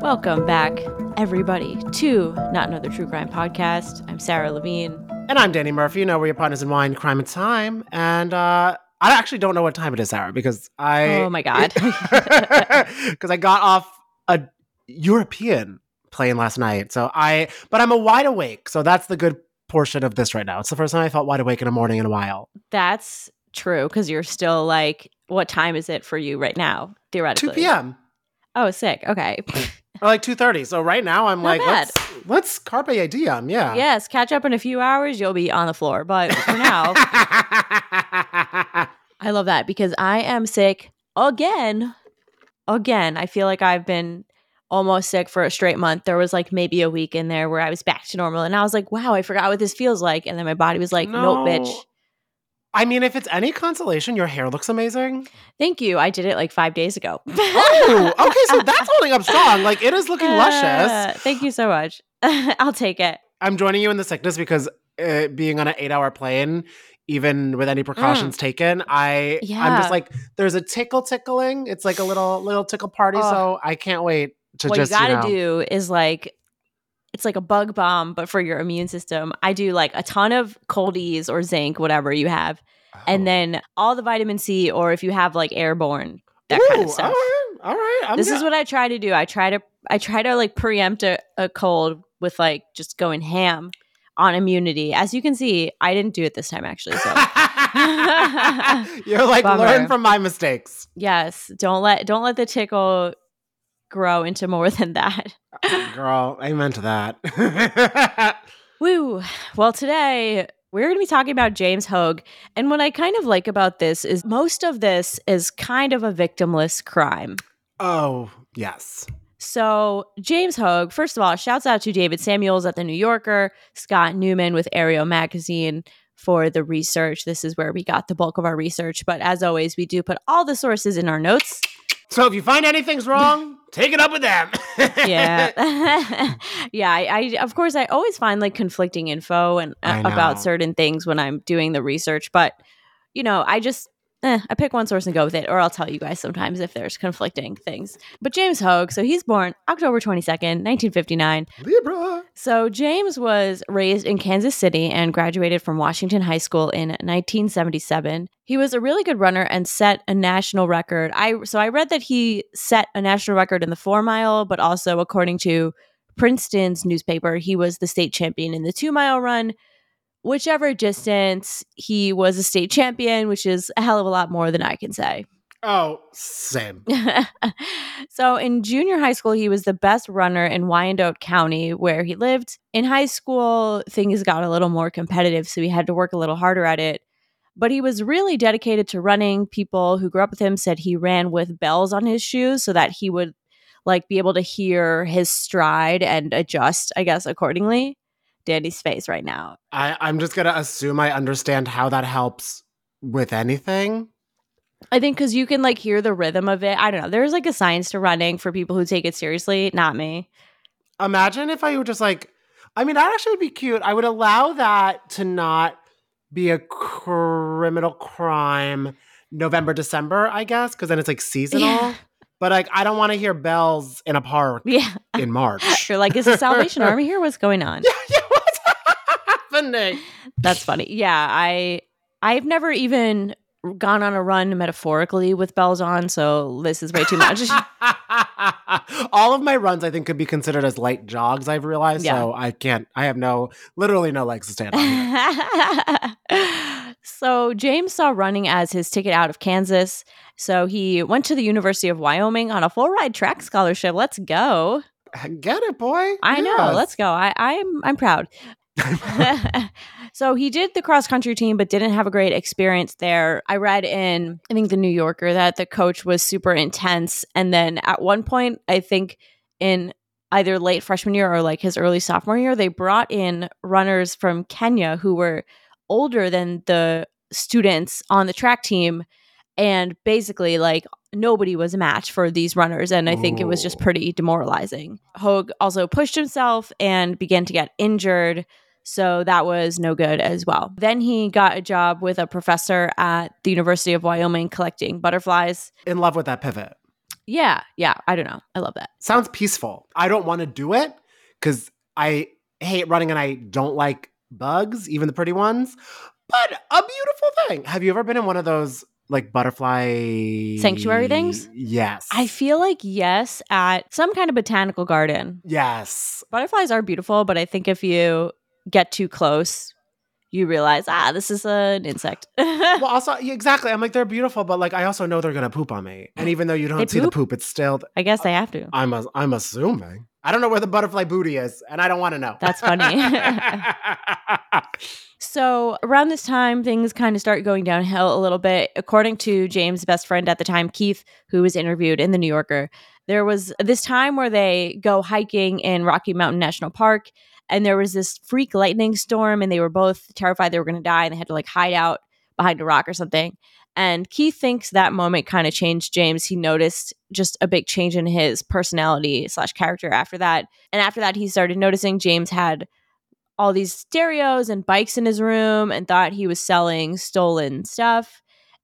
Welcome back, everybody, to Not Another True Crime Podcast. I'm Sara Levine. And I'm Danny Murphy. You know, we're your partners in wine, crime, and time. And uh, I actually don't know what time it is, Sara, because I. Oh my God. Because I got off a European plane last night. So I. But I'm a wide awake. So that's the good portion of this right now. It's the first time I felt wide awake in a morning in a while. That's true because you're still like, what time is it for you right now, theoretically? 2 p.m. Oh, sick. Okay. Or like 2.30. So right now I'm Not like, bad. let's, let's carpe diem. Yeah. yes, catch up in a few hours. You'll be on the floor. But for now, I love that because I am sick again. Again. I feel like I've been almost sick for a straight month. There was like maybe a week in there where I was back to normal and I was like, wow, I forgot what this feels like. And then my body was like, nope, bitch. I mean, if it's any consolation, your hair looks amazing. Thank you. I did it like five days ago. Oh, okay. So that's holding up strong. Like it is looking Uh, luscious. Thank you so much. I'll take it. I'm joining you in the sickness because uh, being on an eight hour plane, even with any precautions taken, I I'm Mm. Just like there's a tickle tickling. It's like a little little tickle party. Oh. So I can't wait to what just What you gotta know. do is like it's like a bug bomb, but for your immune system. I do like a ton of Cold-EEZE or zinc, whatever you have, Oh. and then all the vitamin C, or if you have like airborne, that kind of stuff. All right, all right. I'm this is what I try to do. I try to I try to like preempt a, a cold with like just going ham on immunity. As you can see, I didn't do it this time actually. So You're like Bummer. learn from my mistakes, yes, don't let don't let the tickle grow into more than that. Uh, girl. Amen to that. Woo. Well, today we're going to be talking about James Hogue. And what I kind of like about this is most of this is kind of a victimless crime. oh yes. So, James Hogue, first of all, shouts out to David Samuels at The New Yorker, Scott Newman with Areo Magazine for the research. This is where we got the bulk of our research. But as always, we do put all the sources in our notes. So if you find anything's wrong, take it up with them. yeah yeah I, I of course i always find like conflicting info and uh, about certain things when i'm doing the research but you know i just eh, i pick one source and go with it or i'll tell you guys sometimes if there's conflicting things but james hogue so he's born october 22nd 1959 Libra. so James was raised in Kansas City and graduated from Washington High School in 1977. He was a really good runner and set a national record. I so I read that he set a national record in the 4 mile, but also according to Princeton's newspaper, he was the state champion in the 2 mile run. Whichever distance, he was a state champion, which is a hell of a lot more than I can say. Oh, same. so in junior high school, he was the best runner in Wyandotte County, where he lived. In high school, things got a little more competitive, so he had to work a little harder at it. But he was really dedicated to running. People who grew up with him said he ran with bells on his shoes so that he would like be able to hear his stride and adjust, I guess, accordingly. Danny's face right now. I, I'm just gonna assume I understand how that helps with anything. I think because you can like hear the rhythm of it. I don't know. There's like a science to running for people who take it seriously. Not me. Imagine if I were just like, I mean, that actually would be cute. I would allow that to not be a criminal crime November, December, I guess, because then it's like seasonal. Yeah. But like, I don't want to hear bells in a park Yeah. in March. You're like, is the Salvation Army here? What's going on? yeah, yeah, happening? That's funny. Yeah, I I've never even gone on a run metaphorically with bells on, so this is way too much. All of my runs, I think, could be considered as light jogs. I've realized, Yeah. so I can't. I have no, literally, no legs to stand on. so James saw running as his ticket out of Kansas. So he went to the University of Wyoming on a full ride track scholarship. Let's go. Get it, boy. I know. Let's go. I, I'm I'm proud. so he did the cross country team, but didn't have a great experience there. I read in, I think, the New Yorker that the coach was super intense. And then at one point, I think in either late freshman year or like his early sophomore year, they brought in runners from Kenya who were older than the students on the track team. And basically, like, nobody was a match for these runners. And I think it was just oh. pretty demoralizing. Hogue also pushed himself and began to get injured. So that was no good as well. Then he got a job with a professor at the University of Wyoming collecting butterflies. In love with that pivot. Yeah, yeah, I don't know. I love that. Sounds peaceful. I don't want to do it because I hate running and I don't like bugs, even the pretty ones. But a beautiful thing. Have you ever been in one of those like butterfly Sanctuary things? Yes. I feel like yes at some kind of botanical garden. yes. Butterflies are beautiful, but I think if you get too close, you realize, ah, this is an insect. Well, also yeah, exactly. I'm like they're beautiful, but like I also know they're gonna poop on me. And even though you don't They see the poop? poop, it's still I guess they have to. I'm a, I'm assuming. I don't know where the butterfly booty is, and I don't want to know. That's funny. So around this time, things kind of start going downhill a little bit. According to James' best friend at the time, Keith, who was interviewed in the New Yorker, there was this time where they go hiking in Rocky Mountain National Park, and there was this freak lightning storm, and they were both terrified they were going to die, and they had to like hide out behind a rock or something. And Keith thinks that moment kind of changed James. He noticed just a big change in his personality slash character after that. And after that, he started noticing James had all these stereos and bikes in his room and thought he was selling stolen stuff.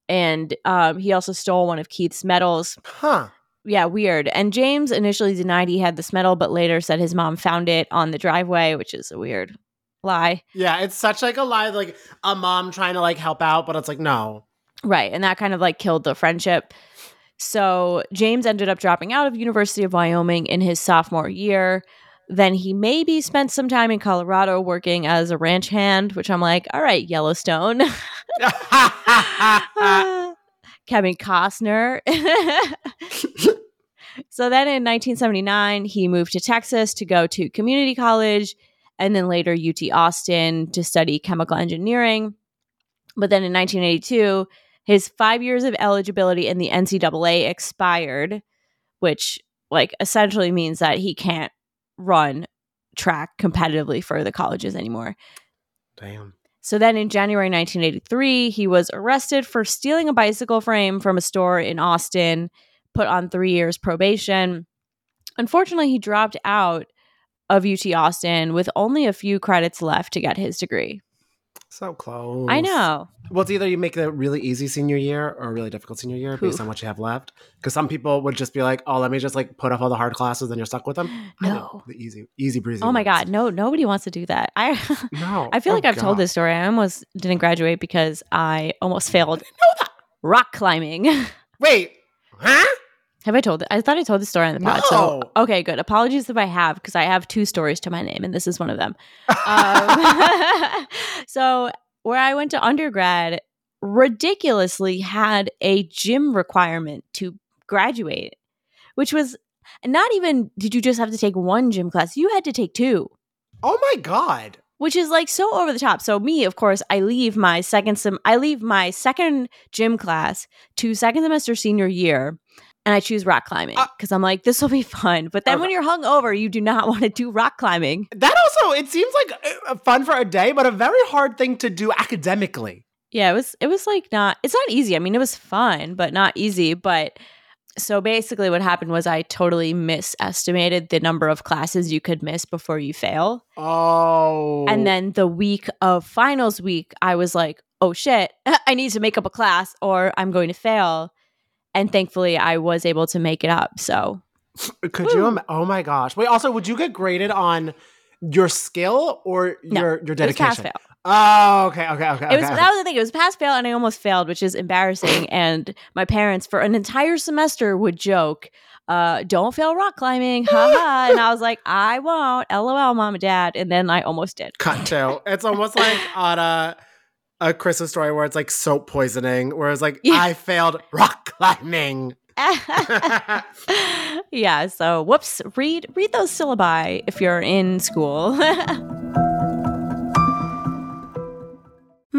And um, he also stole one of Keith's medals. huh. Yeah, weird. And James initially denied he had this medal, but later said his mom found it on the driveway, which is a weird lie. Yeah, it's such like a lie, like a mom trying to like help out, but it's like no. Right. And that kind of like killed the friendship. So James ended up dropping out of University of Wyoming in his sophomore year. Then he maybe spent some time in Colorado working as a ranch hand, which I'm like, all right, Yellowstone. Kevin Costner. so then in 1979, he moved to Texas to go to community college and then later UT Austin to study chemical engineering. But then in 1982, his five years of eligibility in the NCAA expired, which like essentially means that he can't run track competitively for the colleges anymore. Damn. So then in January 1983, he was arrested for stealing a bicycle frame from a store in Austin, put on three years probation. Unfortunately, he dropped out of UT Austin with only a few credits left to get his degree. So close. I know. Well, it's either you make a really easy senior year or a really difficult senior year based on what you have left. Because some people would just be like, "Oh, let me just like put off all the hard classes, and you're stuck with them." I No. the easy, easy breezy. Oh my ones. God. No, nobody wants to do that. I no. I feel Oh, like I've told this story. I almost didn't graduate because I almost failed rock climbing. Wait, huh? Have I told it? I thought I told the story on the pod. So okay, good. Apologies if I have, because I have two stories to my name, and this is one of them. Um, so where I went to undergrad, ridiculously had a gym requirement to graduate, which was not even. Did you just have to take one gym class? You had to take two. oh my god. Which is like so over the top. So me, of course, I leave my second sem- I leave my second gym class to second semester senior year, and I choose rock climbing Uh, because I'm like, this will be fun. But then when you're hungover, you do not want to do rock climbing. That also, it seems like uh, fun for a day, but a very hard thing to do academically. Yeah, it was it was like not it's not easy. I mean, it was fun, but not easy. But so basically what happened was I totally misestimated the number of classes you could miss before you fail. Oh. And then the week of finals week, I was like, oh shit, I need to make up a class or I'm going to fail. And thankfully, I was able to make it up. So, Could you? Im- oh my gosh! Wait. Also, would you get graded on your skill or No, your your it was dedication? pass fail. Oh, okay, okay, okay. It was okay. that was the thing. It was pass fail, and I almost failed, which is embarrassing. and my parents, for an entire semester, would joke, uh, "Don't fail rock climbing, haha." and I was like, "I won't." LOL, mom and dad. And then I almost did. cut to. It's almost like on a a Christmas story where it's like soap poisoning, where it's like Yeah. I failed rock climbing. yeah. So, whoops. Read read those syllabi if you're in school.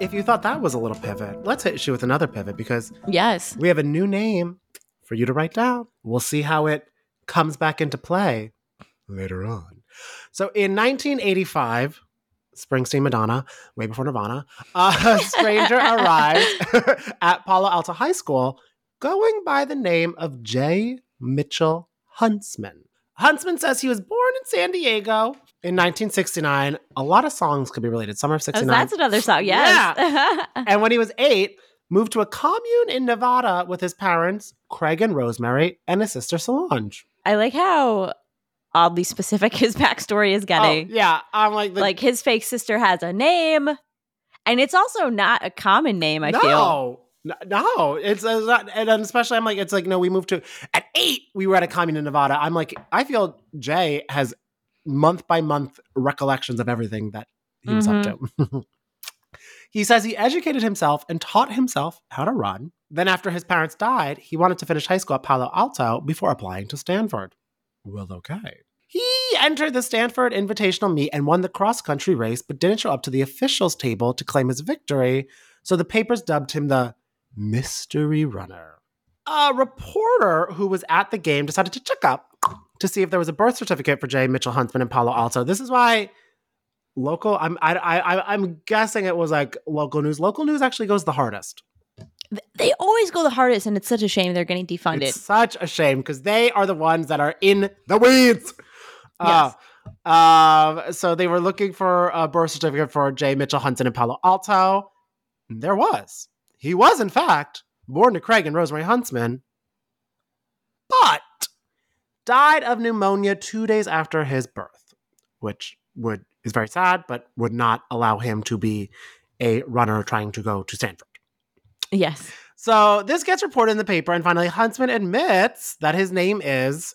If you thought that was a little pivot, let's hit you with another pivot because Yes. we have a new name for you to write down. We'll see how it comes back into play later on. So in 1985, Springsteen Madonna, way before Nirvana, a stranger arrives at Palo Alto High School going by the name of J. Mitchell Huntsman. Huntsman says he was born in San Diego in 1969. A lot of songs could be related. Summer of 69. Oh, that's another song. Yes. and when he was eight, moved to a commune in Nevada with his parents, Craig and Rosemary, and his sister Solange. I like how oddly specific his backstory is Oh, getting. yeah. I'm like, the, like his fake sister has a name, and it's also not a common name. I no, feel. no, no, it's, it's not, and especially I'm like, it's like, no, we moved to at eight. We were at a commune in Nevada. I'm like, I feel Jay has month by month recollections of everything that he was up mm-hmm. to. he says he educated himself and taught himself how to run. Then, after his parents died, he wanted to finish high school at Palo Alto before applying to Stanford. Well, okay. He entered the Stanford Invitational Meet and won the cross country race, but didn't show up to the officials' table to claim his victory, so the papers dubbed him the Mystery Runner. A reporter who was at the game decided to check up to see if there was a birth certificate for Jay Mitchell Huntsman in Palo Alto. This is why local. I'm I, I I'm guessing it was like local news. Local news actually goes the hardest. They always go the hardest, and it's such a shame they're getting defunded. It's such a shame because they are the ones that are in the weeds. Uh, um, so they were looking for a birth certificate for Jay Mitchell Huntsman in Palo Alto. There was. He was, in fact, born to Craig and Rosemary Huntsman, but died of pneumonia two days after his birth, which would is very sad, but would not allow him to be a runner trying to go to Stanford. yes. So this gets reported in the paper, and finally, Huntsman admits that his name is.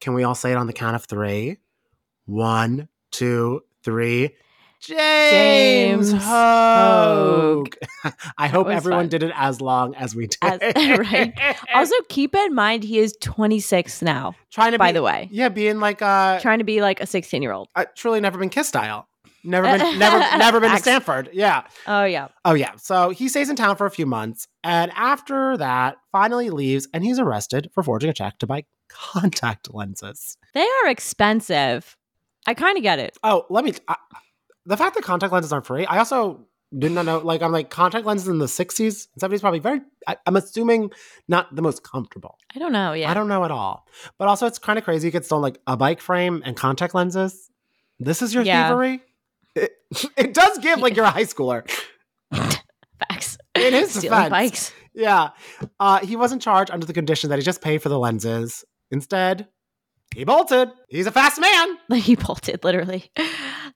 Can we all say it on the count of three? One, two, three. James, James Hogue. I hope everyone fun. did it as long as we did. As- right. Also, keep in mind he is 26 now. trying to By be, the way, yeah, being like uh, trying to be like a 16 year old. uh truly never been kissed style. Never been, never, never been to Stanford. Yeah. Oh yeah. Oh yeah. So he stays in town for a few months, and after that, finally leaves, and he's arrested for forging a check to buy contact lenses. They are expensive. I kind of get it. Oh, let me. I, the fact that contact lenses aren't free, I also did not know. Like, I'm like contact lenses in the 60s and 70s, probably very. I, I'm assuming not the most comfortable. I don't know. Yeah. I don't know at all. But also, it's kind of crazy. You get stolen like a bike frame and contact lenses. This is your Yeah. thievery. It, it does give like you're a high schooler. Facts. In his Stealing bikes. Yeah. Uh, he wasn't charged under the condition that he just paid for the lenses. Instead, he bolted. He's a fast man. Like he bolted, literally.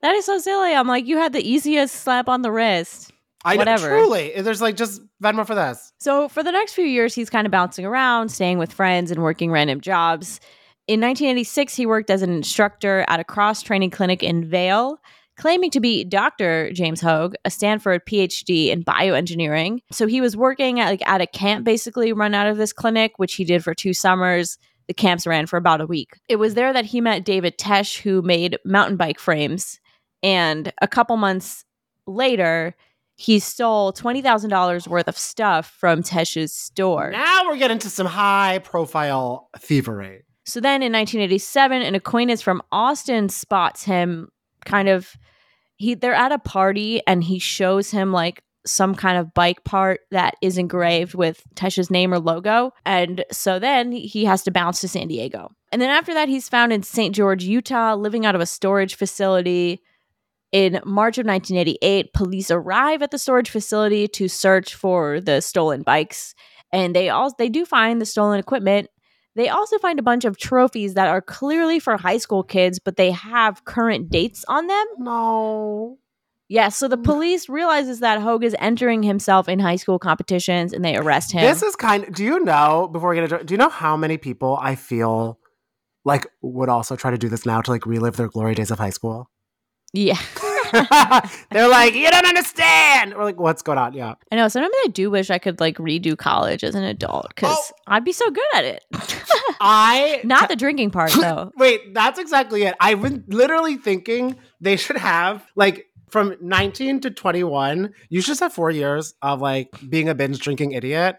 That is so silly. I'm like, you had the easiest slap on the wrist. I Whatever. know. Truly. There's like just Venmo for this. So for the next few years, he's kind of bouncing around, staying with friends, and working random jobs. In 1986, he worked as an instructor at a cross training clinic in Vail, claiming to be Dr. James Hogue, a Stanford PhD in bioengineering. So he was working at like at a camp basically run out of this clinic, which he did for two summers. The camps ran for about a week. It was there that he met David Tesch, who made mountain bike frames. And a couple months later, he stole $20,000 worth of stuff from Tesch's store. Now we're getting to some high profile thievery. So then in 1987, an acquaintance from Austin spots him kind of he they're at a party and he shows him like some kind of bike part that is engraved with Tesch's name or logo. And so then he has to bounce to San Diego. And then after that, he's found in St. George, Utah, living out of a storage facility. In March of 1988, police arrive at the storage facility to search for the stolen bikes. And they all they do find the stolen equipment They also find a bunch of trophies that are clearly for high school kids, but they have current dates on them. No. Yes, so the mm. police realizes that Hogue is entering himself in high school competitions and they arrest him. This is kind do you know, before we get into do you know how many people I feel like would also try to do this now to like relive their glory days of high school? yeah. They're like, you don't understand. We're like, what's going on? Yeah. I know. Sometimes I do wish I could like redo college as an adult because Oh. I'd be so good at it. I Not the drinking part though. Wait, that's exactly it. I've been literally thinking they should have like from 19 to 21, you should just have four years of like being a binge drinking idiot.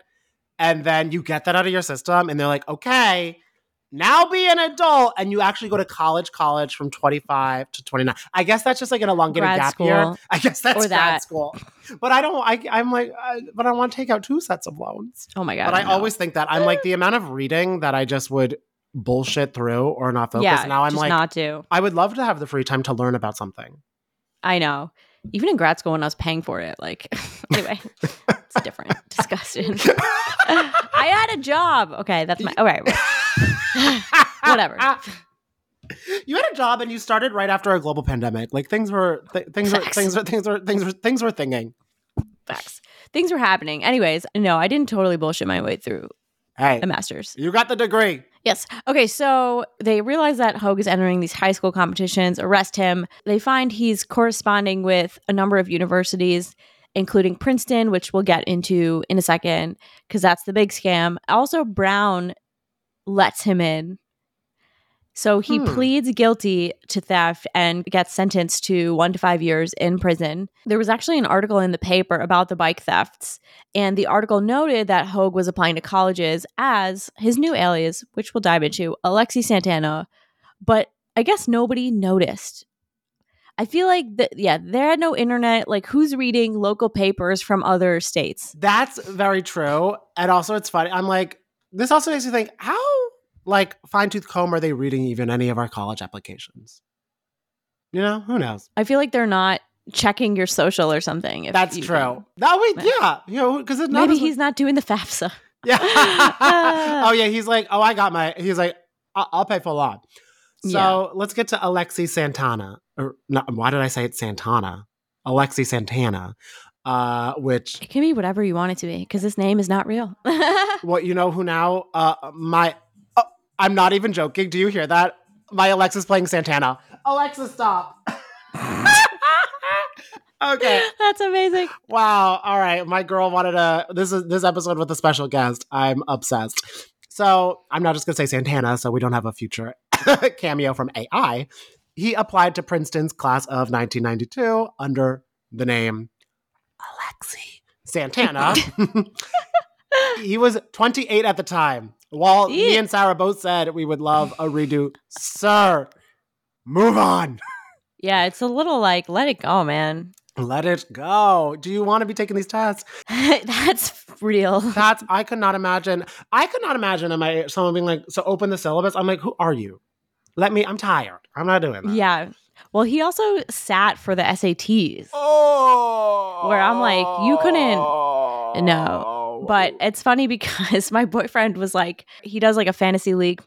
And then you get that out of your system, and they're like, okay, now be an adult. And you actually go to college, college from 25 to 29. I guess that's just like an elongated Grad gap school. year. I guess that's Or grad that. school. But I don't, I, I'm like, uh, but I want to take out two sets of loans. Oh my god. But I know. always think that I'm like the amount of reading that I just would bullshit through or not focus. yeah. now I'm just like, not do. I would love to have the free time to learn about something. I know. Even in grad school when I was paying for it, like anyway, it's different. Disgusting. I had a job. Okay, that's my all right. Whatever. You had a job and you started right after a global pandemic. Like things were th- things were Facts. things were things were things were things were thinking. Facts. Things were happening. Anyways, no, I didn't totally bullshit my way through Hey, a master's. you got the degree. Yes. Okay, so they realize that Hogue is entering these high school competitions, arrest him. They find he's corresponding with a number of universities, including Princeton, which we'll get into in a second, because that's the big scam. Also, Brown lets him in. So he Hmm. pleads guilty to theft and gets sentenced to one to five years in prison. There was actually an article in the paper about the bike thefts, and the article noted that Hogue was applying to colleges as his new alias, which we'll dive into, Alexi Santana. But I guess nobody noticed. I feel like that, yeah, there had no internet. Like, who's reading local papers from other states? That's very true. And also it's funny. I'm like, this also makes me think, how like fine tooth comb are they reading even any of our college applications? You know, who knows? I feel like they're not checking your social or something. That's true. can- That way, yeah, you know, because it's not Maybe as- he's not doing the FAFSA. Yeah. oh yeah, he's like, oh, I got my. He's like, I- I'll pay full on. So Yeah. let's get to Alexi Santana. Or not, why did I say it Santana? Alexi Santana. Uh, which It can be whatever you want it to be because this name is not real. well, you know who now? Uh, my. I'm not even joking. Do you hear that? My Alexa's playing Santana. Alexa, stop. okay. That's amazing. Wow. All right. My girl wanted a this is this episode with a special guest. I'm obsessed. So I'm not just gonna say Santana, so we don't have a future cameo from AI. He applied to Princeton's class of 1992 under the name Alexi Santana. he was 28 at the time. While me and Sara both said we would love a redo, sir, move on. Yeah, it's a little like, let it go, man. Let it go. Do you want to be taking these tests? That's real. That's I could not imagine. I could not imagine I someone being like, so open the syllabus. I'm like, who are you? Let me. I'm tired. I'm not doing that. Yeah. Well, he also sat for the SATs. Oh. Where I'm like, you couldn't- No. But it's funny because my boyfriend was like, he does like a fantasy league.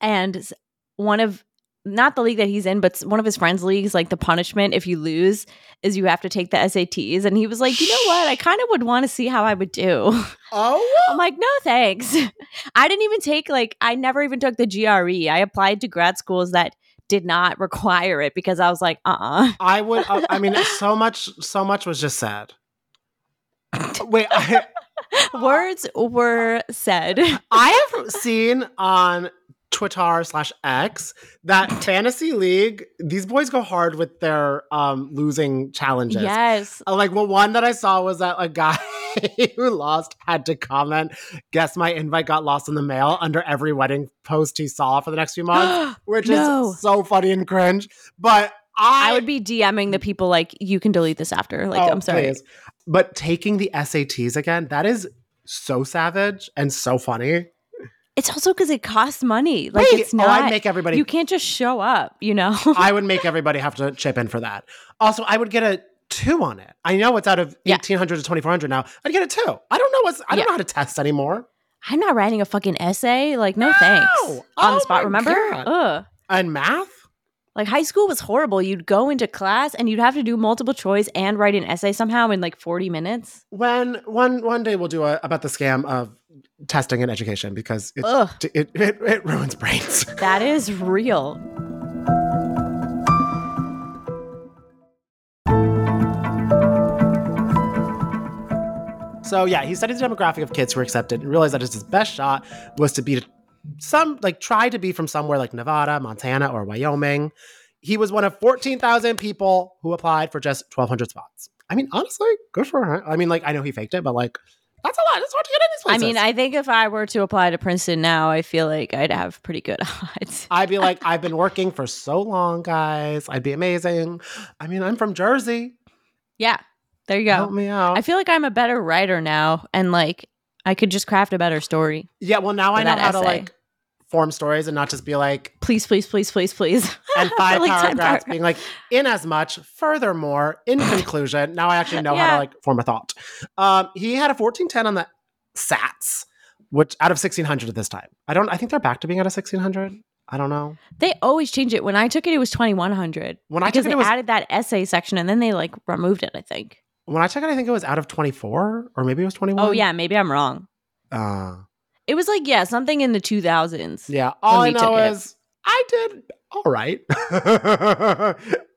And one of, not the league that he's in, but one of his friends' leagues, like the punishment if you lose is you have to take the SATs. And he was like, you know what? I kind of would want to see how I would do. oh. I'm like, no, thanks. I didn't even take like I never even took the GRE. I applied to grad schools that did not require it because I was like, uh uh I would. Uh, I mean, so much. So much was just said. Wait. I, Words were said. I have seen on Twitter slash X that fantasy league. These boys go hard with their um losing challenges. yes. Uh, Like, well, one that I saw was that a guy who lost had to comment, guess my invite got lost in the mail under every wedding post he saw for the next few months, which No. is so funny and cringe. But I, I would be DMing the people like, you can delete this after. Like, Oh, I'm sorry. please. But taking the SATs again, that is so savage and so funny. It's also because it costs money. Like, it's oh, not. I'd make everybody you can't just show up, you know? I would make everybody have to chip in for that. Also, I would get a two on it. I know it's out of Yeah. 1800 to 2400 now. I'd get a two. I don't know what's, I don't Yeah. know how to test anymore. I'm not writing a fucking essay. Like, no, thanks. On Oh the spot, remember? God. Ugh. And math? Like high school was horrible. You'd go into class and you'd have to do multiple choice and write an essay somehow in like 40 minutes. When one one day we'll do a, about the scam of testing in education because it, it, it, it ruins brains. That is real. So yeah, he studied the demographic of kids who were accepted and realized that his best shot was to be some like try to be from somewhere like Nevada, Montana, or Wyoming. He was one of 14,000 people who applied for just 1,200 spots. I mean, honestly, good for him. I mean, like, I know he faked it, but like, that's a lot. It's hard to get in these I mean, I think if I were to apply to Princeton now, I feel like I'd have pretty good odds. I'd be like, I've been working for so long, guys. I'd be amazing. I mean, I'm from Jersey. Yeah, there you go. Help me out. I feel like I'm a better writer now and like I could just craft a better story. yeah, well, now I know how to like form stories and not just be like, Please, please, please, please, please. and five Like paragraphs being like, in as much, furthermore, in conclusion, now I actually know how to like form a thought. Um, he had a 1410 on the SATs, which out of 1600 at this time. I don't, I think they're back to being at a 1600. I don't know. They always change it. When I took it, it was 2100. When I took it, they it was, added that essay section and then they like removed it, I think. when I took it, I think it was out of 24 or maybe it was 21. Oh, yeah, maybe I'm wrong. Uh, It was like, yeah, something in the 2000s. yeah. All I know is I did all right.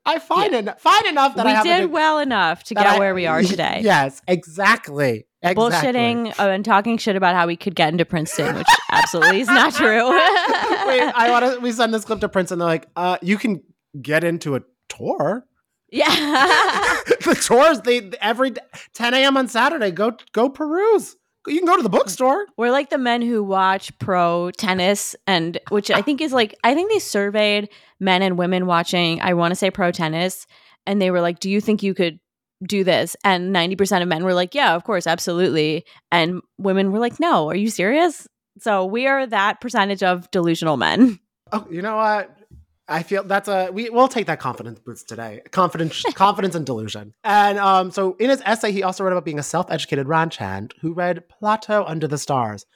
I find, en- find enough that we I have did well enough to get where we are today. Yes, exactly. exactly. Bullshitting uh, and talking shit about how we could get into Princeton, which absolutely is not true. Wait, I want to. We send this clip to Princeton. and they're like, "Uh, you can get into a tour. yeah. the tours, they every 10 a.m. on Saturday. Go go peruse. You can go to the bookstore. We're like the men who watch pro tennis, and which I think is like, I think they surveyed men and women watching, I want to say pro tennis, and they were like, Do you think you could do this? And 90% of men were like, Yeah, of course, absolutely. And women were like, No, are you serious? So we are that percentage of delusional men. Oh, you know what? I feel that's a we we'll take that confidence boost today. Confidence, confidence, and delusion. And um, so in his essay, he also wrote about being a self-educated ranch hand who read Plato Under the Stars.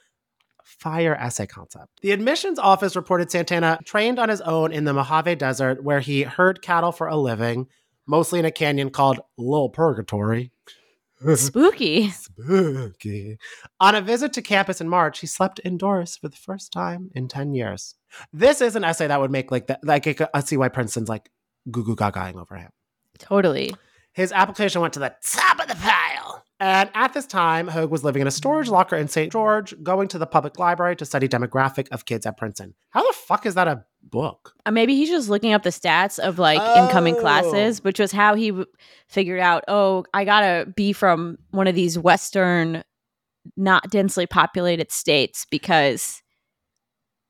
Fire essay concept. The admissions office reported Santana trained on his own in the Mojave Desert, where he herd cattle for a living, mostly in a canyon called Little Purgatory. Spooky. Spooky. On a visit to campus in March, he slept indoors for the first time in 10 years. This is an essay that would make like that like I see why Princeton's like goo goo gagaing over him. Totally. His application went to the top of the pile. And at this time, Hogue was living in a storage locker in St. George, going to the public library to study demographic of kids at Princeton. How the fuck is that a book? Uh, maybe he's just looking up the stats of like incoming Oh. classes, which was how he w- figured out, oh, I gotta be from one of these Western, not densely populated states because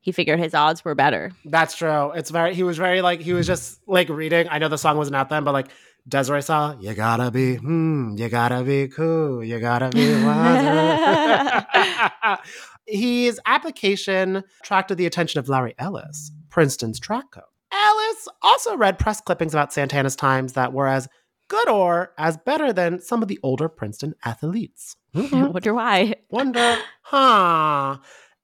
he figured his odds were better. That's true. It's very, he was very like, he was just like reading. I know the song wasn't out then, but like Des'ree saw, you gotta be, hmm, you gotta be cool, you gotta be wiser. His application attracted the attention of Larry Ellis, Princeton's track coach. Ellis also read press clippings about Santana's times that were as good or as better than some of the older Princeton athletes. I wonder why. Wonder, huh?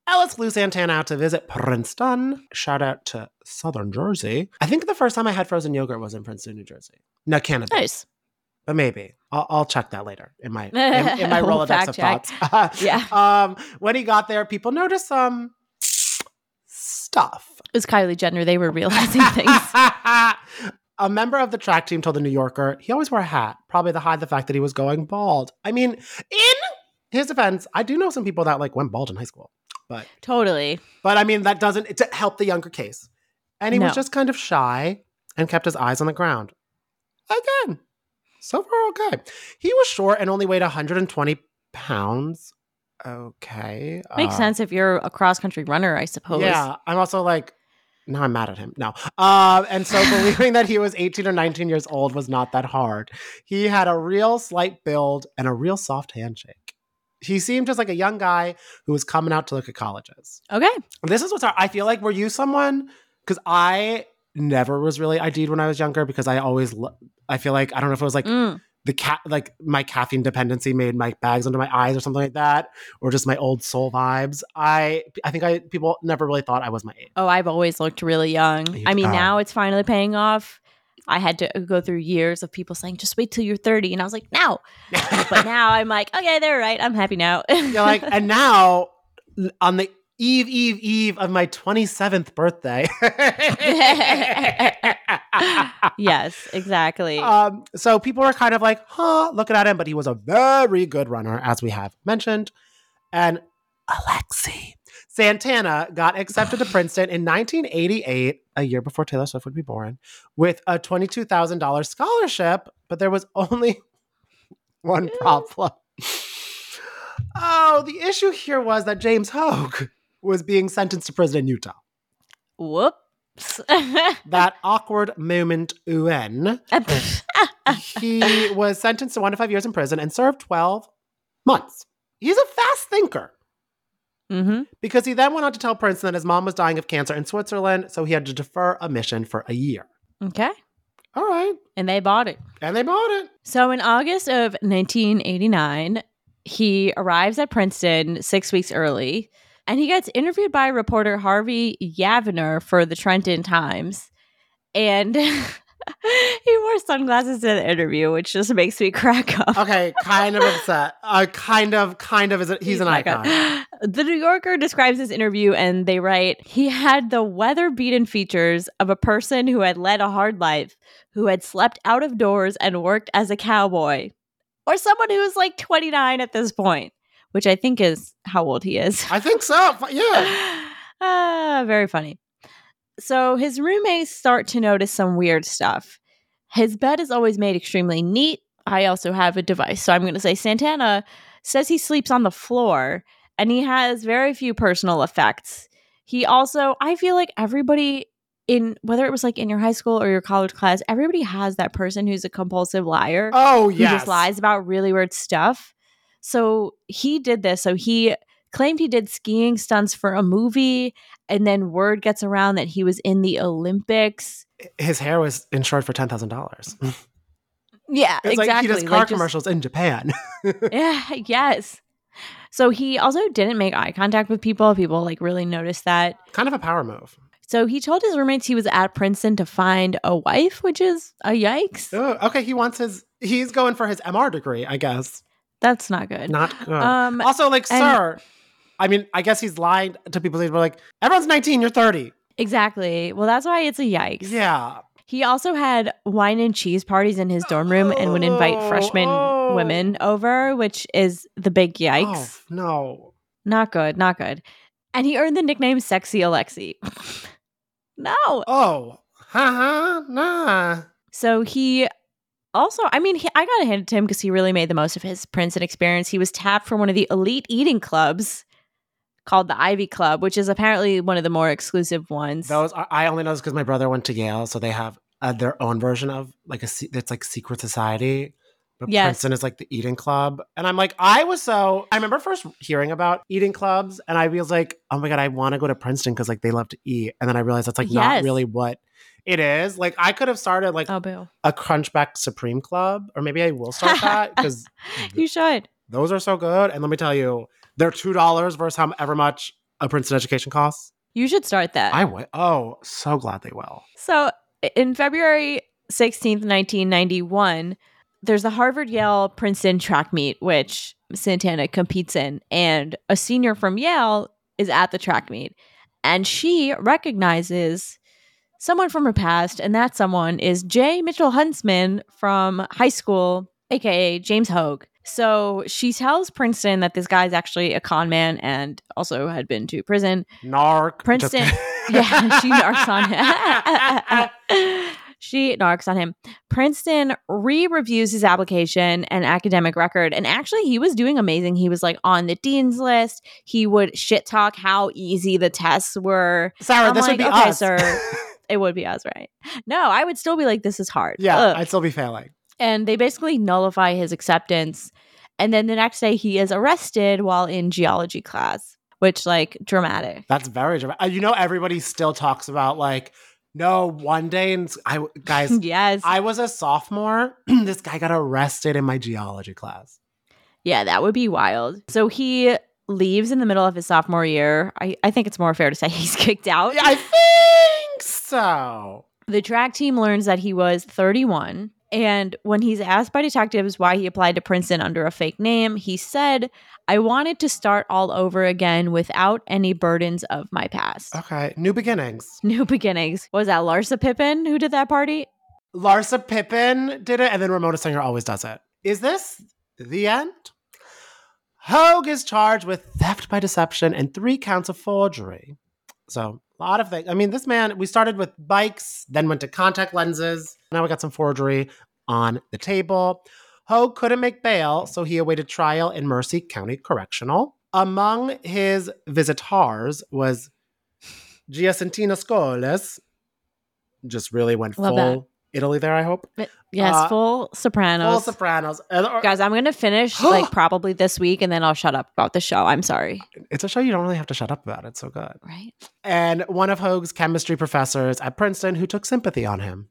Ellis flew Santana out to visit Princeton. Shout out to Southern Jersey. I think the first time I had frozen yogurt was in Princeton, New Jersey. No, Canada. Nice. But maybe. I'll, I'll check that later in my in, in my Rolodex of check. thoughts. Yeah. Um, when he got there, people noticed some stuff. It was Kylie Jenner. They were realizing things. a member of the track team told the New Yorker he always wore a hat, probably to hide the fact that he was going bald. I mean, in his defense, I do know some people that like went bald in high school, but Totally. but I mean that doesn't to help the younger case. And he was just kind of shy and kept his eyes on the ground. Again, so far okay. He was short and only weighed 120 pounds. Okay, Makes uh, sense if you're a cross country runner, I suppose. yeah, I'm also like, now I'm mad at him. No. Um, and so believing that he was 18 or 19 years old was not that hard. He had a real slight build and a real soft handshake. He seemed just like a young guy who was coming out to look at colleges. Okay. This is what's hard. I feel like were you someone because I never was really ID'd when I was younger because I always lo- I feel like I don't know if it was like Mm. the cat like my caffeine dependency made my bags under my eyes or something like that, or just my old soul vibes. I I think I people never really thought I was my age. Oh, I've always looked really young. You- I mean, oh. now it's finally paying off. I had to go through years of people saying, just wait till you're 30. And I was like, no. But now I'm like, okay, they're right. I'm happy now. You're like, and now on the eve, eve, eve of my 27th birthday. yes, exactly. um, so people were kind of like, huh, looking at him, but he was a very good runner, as we have mentioned. And Alexi Santana got accepted to Princeton in 1988, a year before Taylor Swift would be born, with a $22,000 scholarship, but there was only one problem. Oh, the issue here was that James Hogue was being sentenced to prison in Utah. Whoops. That awkward moment, UN. he was sentenced to one to five years in prison and served 12 months. He's a fast thinker hmm because he then went on to tell Princeton that his mom was dying of cancer in Switzerland, so he had to defer a mission for a year. Okay. All right. And they bought it. And they bought it. So in August of 1989, he arrives at Princeton six weeks early and he gets interviewed by reporter Harvey Yavener for the Trenton Times. And he wore sunglasses in the interview, which just makes me crack up. Okay, kind of upset. Uh, kind of, kind of is. A, he's an icon. the New Yorker describes this interview and they write he had the weather beaten features of a person who had led a hard life, who had slept out of doors and worked as a cowboy, or someone who was like 29 at this point, which I think is how old he is. I think so. Yeah. ah, very funny. So his roommates start to notice some weird stuff. His bed is always made extremely neat. I also have a device. So I'm going to say Santana says he sleeps on the floor and he has very few personal effects. He also, I feel like everybody in whether it was like in your high school or your college class, everybody has that person who's a compulsive liar Oh, who yes. just lies about really weird stuff. So he did this. So he claimed he did skiing stunts for a movie, and then word gets around that he was in the Olympics. His hair was insured for $10,000. Yeah, It's exactly. like he does car Like, just- commercials in Japan. Yeah, yes. So he also didn't make eye contact with people. People like really noticed that. kind of a power move. So he told his roommates he was at Princeton to find a wife, which is a yikes. Oh, okay, he wants his. He's going for his MR degree, I guess. That's not good. Not good. Um, also, like, and- sir, I mean, I guess he's lying to people. He's like, everyone's 19, you're 30. exactly. Well, that's why it's a yikes. Yeah. He also had wine and cheese parties in his dorm room and would invite Oh, freshman oh. women over, which is the big yikes. Oh, no. Not good, not good. And he earned the nickname Sexy Alexi. no. Oh, haha, nah. So he also, I mean, he, I got to hand it to him because he really made the most of his Princeton experience. He was tapped for one of the elite eating clubs called the Ivy Club, which is apparently one of the more exclusive ones. Those are, I only know this because my brother went to Yale, so they have uh, their own version of like a it's like secret society. But Yes. Princeton is like the eating club, and I'm like, I was so. I remember first hearing about eating clubs, and I was like, oh my god, I want to go to Princeton because like they love to eat, and then I realized that's like not really what it is. Like I could have started like oh, boo. a Crunchwrap Supreme Club, or maybe I will start that because You should. those are so good. And let me tell you, they're two dollars versus however much a Princeton education costs. You should start that. I would. Oh, so glad they will. So in February 16th, 1991, there's the Harvard Yale Princeton track meet, which Santana competes in. And a senior from Yale is at the track meet. And she recognizes someone from her past. And that someone is Jay Mitchell Huntsman from high school, AKA James Hogue. So she tells Princeton that this guy's actually a con man and also had been to prison. Narc. Princeton. yeah, she narcs on him. she narcs on him. Princeton re-reviews his application and academic record, and actually, he was doing amazing. He was like on the dean's list. He would shit talk how easy the tests were. Sara, I'm this like, would be okay, us. sir. It would be us, right? No, I would still be like, this is hard. yeah, Ugh. I'd still be failing. And they basically nullify his acceptance. And then the next day, he is arrested while in geology class, which like dramatic. That's very dramatic. Uh, You know, everybody still talks about like No, one day, and I guys, yes. I was a sophomore. this guy got arrested in my geology class. yeah, that would be wild. So he leaves in the middle of his sophomore year. I, I think it's more fair to say he's kicked out. Yeah, I think so. The track team learns that he was 31. And when he's asked by detectives why he applied to Princeton under a fake name, he said, I wanted to start all over again without any burdens of my past. Okay, new beginnings. New beginnings. Was that Larsa Pippen who did that party? Larsa Pippen did it, and then Ramona Singer always does it. Is this the end? Hogue is charged with theft by deception and three counts of forgery. So, lot of things. I mean, this man, we started with bikes, then went to contact lenses. Now we got some forgery on the table. Hogue couldn't make bail, so he awaited trial in Mercer County Correctional. Among his visitors was Giacinto Scoles. Just really went Love full Italy there, I hope. Uh, yes, Uh, full Sopranos. Full Sopranos. Uh, uh, Guys, I'm going to finish like probably this week and then I'll shut up about the show. I'm sorry. it's a show you don't really have to shut up about. It's so good. Right? And one of Hogue's chemistry professors at Princeton who took sympathy on him.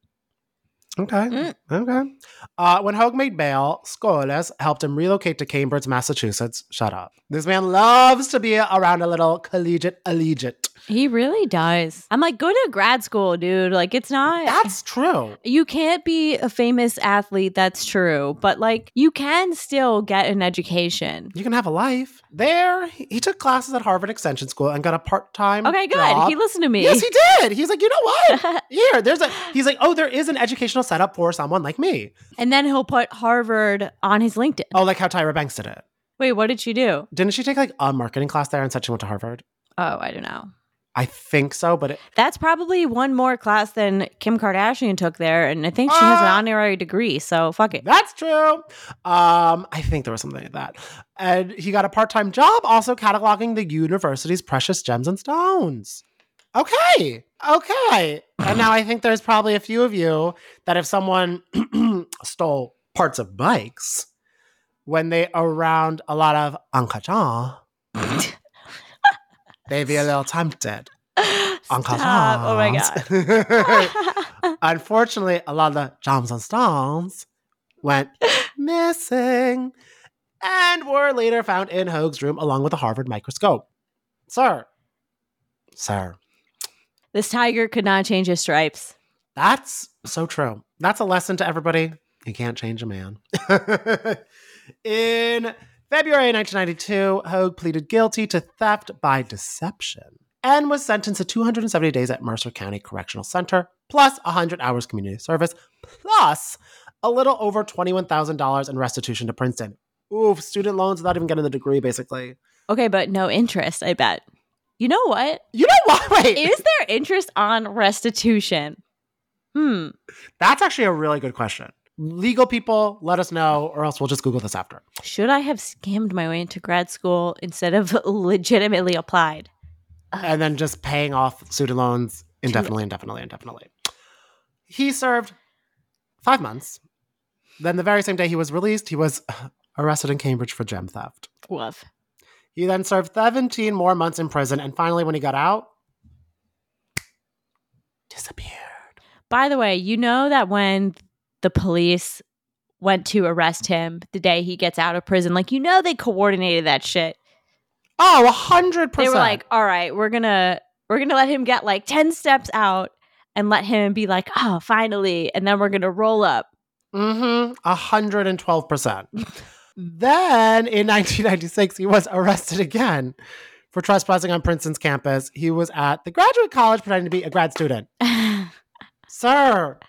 Okay. Mm. Okay. Uh, when Hogue made bail, Scoles helped him relocate to Cambridge, Massachusetts. Shut up. This man loves to be around a little collegiate allegiate. He really does. I'm like, go to grad school, dude. Like, it's not. That's true. you can't be a famous athlete. That's true. But like, you can still get an education. You can have a life. There, he he took classes at Harvard Extension School and got a part-time Okay, good. job. He listened to me. Yes, he did. He's like, you know what? Here, there's a. He's like, oh, there is an educational setup for someone like me. and then he'll put Harvard on his LinkedIn. Oh, like how Tyra Banks did it. Wait, what did she do? Didn't she take like a marketing class there and said she went to Harvard? Oh, I don't know. I think so, but it, That's probably one more class than Kim Kardashian took there, and I think she has an Ah. honorary degree. So fuck it. that's true. Um, I think there was something like that. And he got a part-time job also cataloging the university's precious gems and stones. Okay. Okay. and now I think there's probably a few of you that if someone stole parts of bikes when they around a lot of Ankajan, they'd be a little tempted. Stop. Oh my god. Unfortunately, a lot of the gems and stones went missing and were later found in Hogue's room along with a Harvard microscope. Sir, sir, this tiger could not change his stripes. that's so true. That's a lesson to everybody. You can't change a man. in February 1992, Hogue pleaded guilty to theft by deception and was sentenced to 270 days at Mercer County Correctional Center, plus 100 hours community service, plus a little over $21,000 in restitution to Princeton. Oof, student loans without even getting the degree, basically. Okay, but no interest, I bet. You know what? You know what? Wait, Is there interest on restitution? Hmm. that's actually a really good question. Legal people, let us know, or else we'll just Google this after. Should I have scammed my way into grad school instead of legitimately applied? and then just paying off student loans indefinitely, indefinitely, indefinitely. He served five months. Then, the very same day he was released, he was arrested in Cambridge for gem theft. Woof. He then served 17 more months in prison, and finally, when he got out, disappeared. By the way, you know that when the police went to arrest him the day he gets out of prison, like you know they coordinated that shit. Oh, a hundred They were like, "All right, we're gonna we're gonna let him get like ten steps out and let him be like, oh, finally, and then we're gonna roll up." Mm-hmm. A hundred and twelve percent. Then in 1996, he was arrested again for trespassing on Princeton's campus. He was at the graduate college pretending to be a grad student. Sir,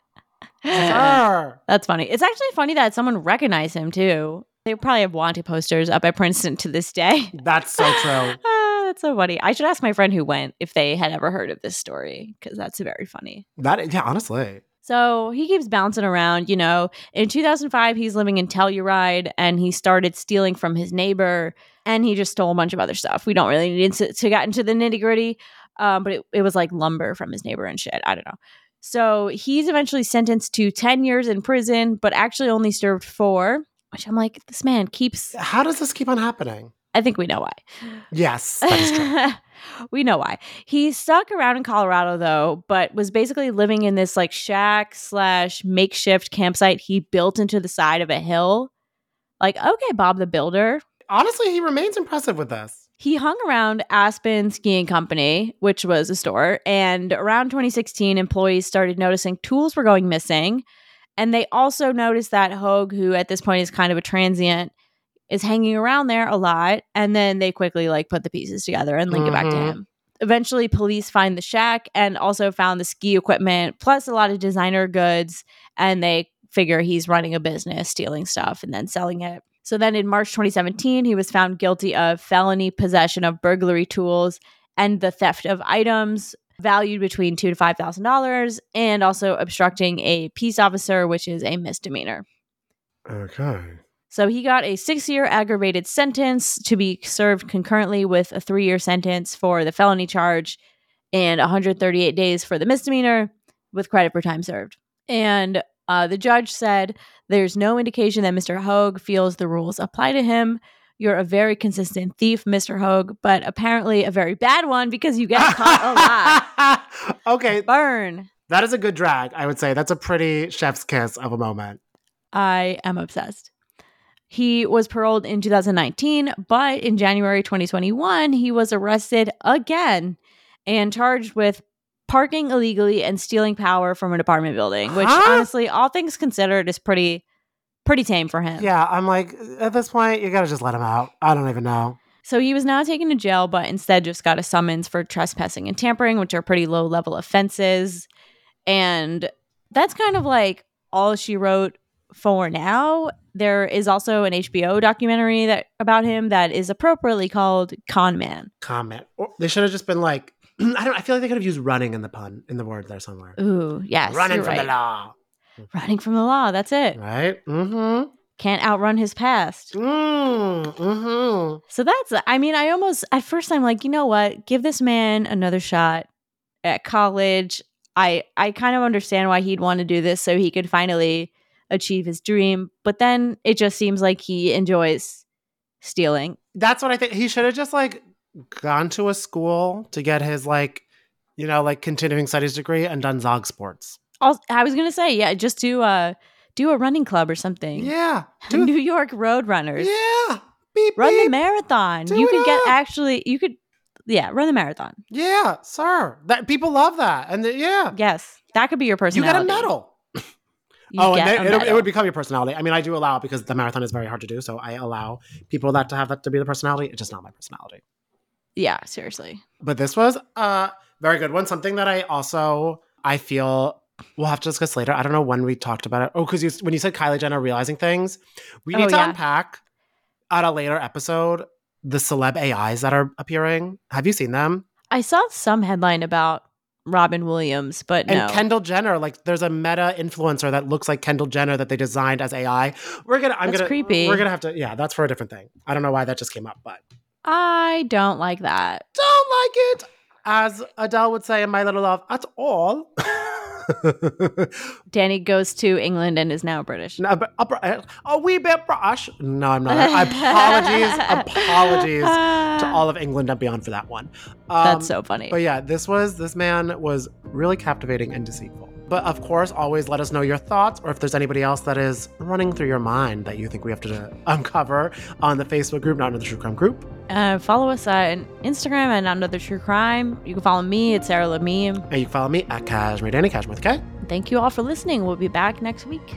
sir. That's funny. It's actually funny that someone recognized him too. They probably have wanted posters up at Princeton to this day. That's so true. Ah, that's so funny. I should ask my friend who went if they had ever heard of this story because that's very funny. That yeah, honestly. So he keeps bouncing around. You know, in 2005, he's living in Telluride and he started stealing from his neighbor and he just stole a bunch of other stuff. We don't really need to, to get into the nitty gritty, um, but it, it was like lumber from his neighbor and shit. I don't know. So he's eventually sentenced to 10 years in prison, but actually only served four, which I'm like, this man keeps. How does this keep on happening? I think we know why. Yes, that is true. we know why. He stuck around in Colorado though, but was basically living in this like shack slash makeshift campsite he built into the side of a hill. Like, okay, Bob the Builder. Honestly, he remains impressive with us. He hung around Aspen Skiing Company, which was a store, and around 2016, employees started noticing tools were going missing. And they also noticed that Hogue, who at this point is kind of a transient, is hanging around there a lot. And then they quickly like put the pieces together and link it back to Mhm. him. Eventually, police find the shack and also found the ski equipment, plus a lot of designer goods. And they figure he's running a business, stealing stuff and then selling it. So then in March 2017, he was found guilty of felony possession of burglary tools and the theft of items valued between two to five thousand dollars, and also obstructing a peace officer, which is a misdemeanor. Okay. So he got a six year aggravated sentence to be served concurrently with a three year sentence for the felony charge and 138 days for the misdemeanor with credit for time served. And uh, the judge said there's no indication that Mr. Hogue feels the rules apply to him. You're a very consistent thief, Mr. Hogue, but apparently a very bad one because you get caught a lot. okay, Burn. that is a good drag, I would say. That's a pretty chef's kiss of a moment. I am obsessed. He was paroled in 2019, but in January 2021, he was arrested again and charged with parking illegally and stealing power from an apartment building, which Huh? honestly, all things considered, is pretty pretty tame for him. Yeah, I'm like, at this point, you gotta just let him out. I don't even know. So he was not taken to jail, but instead just got a summons for trespassing and tampering, which are pretty low level offenses. And that's kind of like all she wrote for now. There is also an HBO documentary that about him that is appropriately called Con Man. Comment. Or they should have just been like, I don't. I feel like they could have used "running" in the pun in the word there somewhere. Ooh, yes. Running from right. the law, Running from the law. That's it. right? Mm-hmm. Can't outrun his past. Mm, mm-hmm. So that's, I mean, I almost, at first, I'm like, you know what? Give this man another shot at college. I, I kind of understand why he'd want to do this so he could finally achieve his dream. But then it just seems like he enjoys stealing. That's what I think. He should have just like gone to a school to get his like, you know, like continuing studies degree and done Zog sports. I was going to say, yeah, just do a, do a running club or something. Yeah. Do, New York Road Runners. yeah. Beep, Run the marathon. Do you could get actually, you could, yeah, run the marathon. Yeah, sir. That people love that, and the, yeah, Yes. That could be your personal. you got a medal. You oh, get and a then it, it would become your personality. I mean, I do allow because the marathon is very hard to do, so I allow people that to have that to be the personality. It's just not my personality. Yeah, seriously. But this was a very good one. Something that I also I feel we'll have to discuss later. I don't know when we talked about it. Oh, because you, when you said Kylie Jenner realizing things, we oh, need Oh, to yeah. unpack at a later episode the celeb AIs that are appearing. Have you seen them? I saw some headline about Robin Williams, but And no. Kendall Jenner, like there's a meta influencer that looks like Kendall Jenner that they designed as AI. We're gonna I'm That's gonna creepy. We're gonna have to yeah, that's for a different thing. I don't know why that just came up, but I don't like that. don't like it. As Adele would say in My Little Love, at all. Danny goes to England and is now British. no, but a, br- a wee bit brush. No, I'm not. apologies, apologies to all of England and beyond for that one. Um, That's so funny. But yeah, this was this man was really captivating and deceitful. But of course, always let us know your thoughts or if there's anybody else that is running through your mind that you think we have to uncover on the Facebook group, not another true crime group. Uh, follow us on Instagram and on Another True Crime. You can follow me at Sarah Lamim. And you can follow me at Kashmir Danny, Kashmir with a K. Thank you all for listening. We'll be back next week.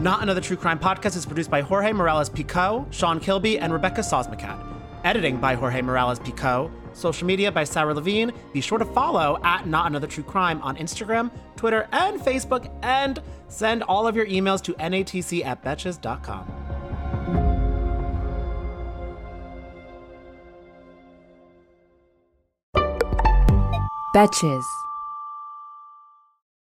Not Another True Crime podcast is produced by Jorge Morales Pico, Sean Kilby, and Rebecca Sosmacat. Editing by Jorge Morales Pico. Social media by Sara Levine. Be sure to follow at Not Another True Crime on Instagram, Twitter, and Facebook, and send all of your emails to natc at betches.com. Betches.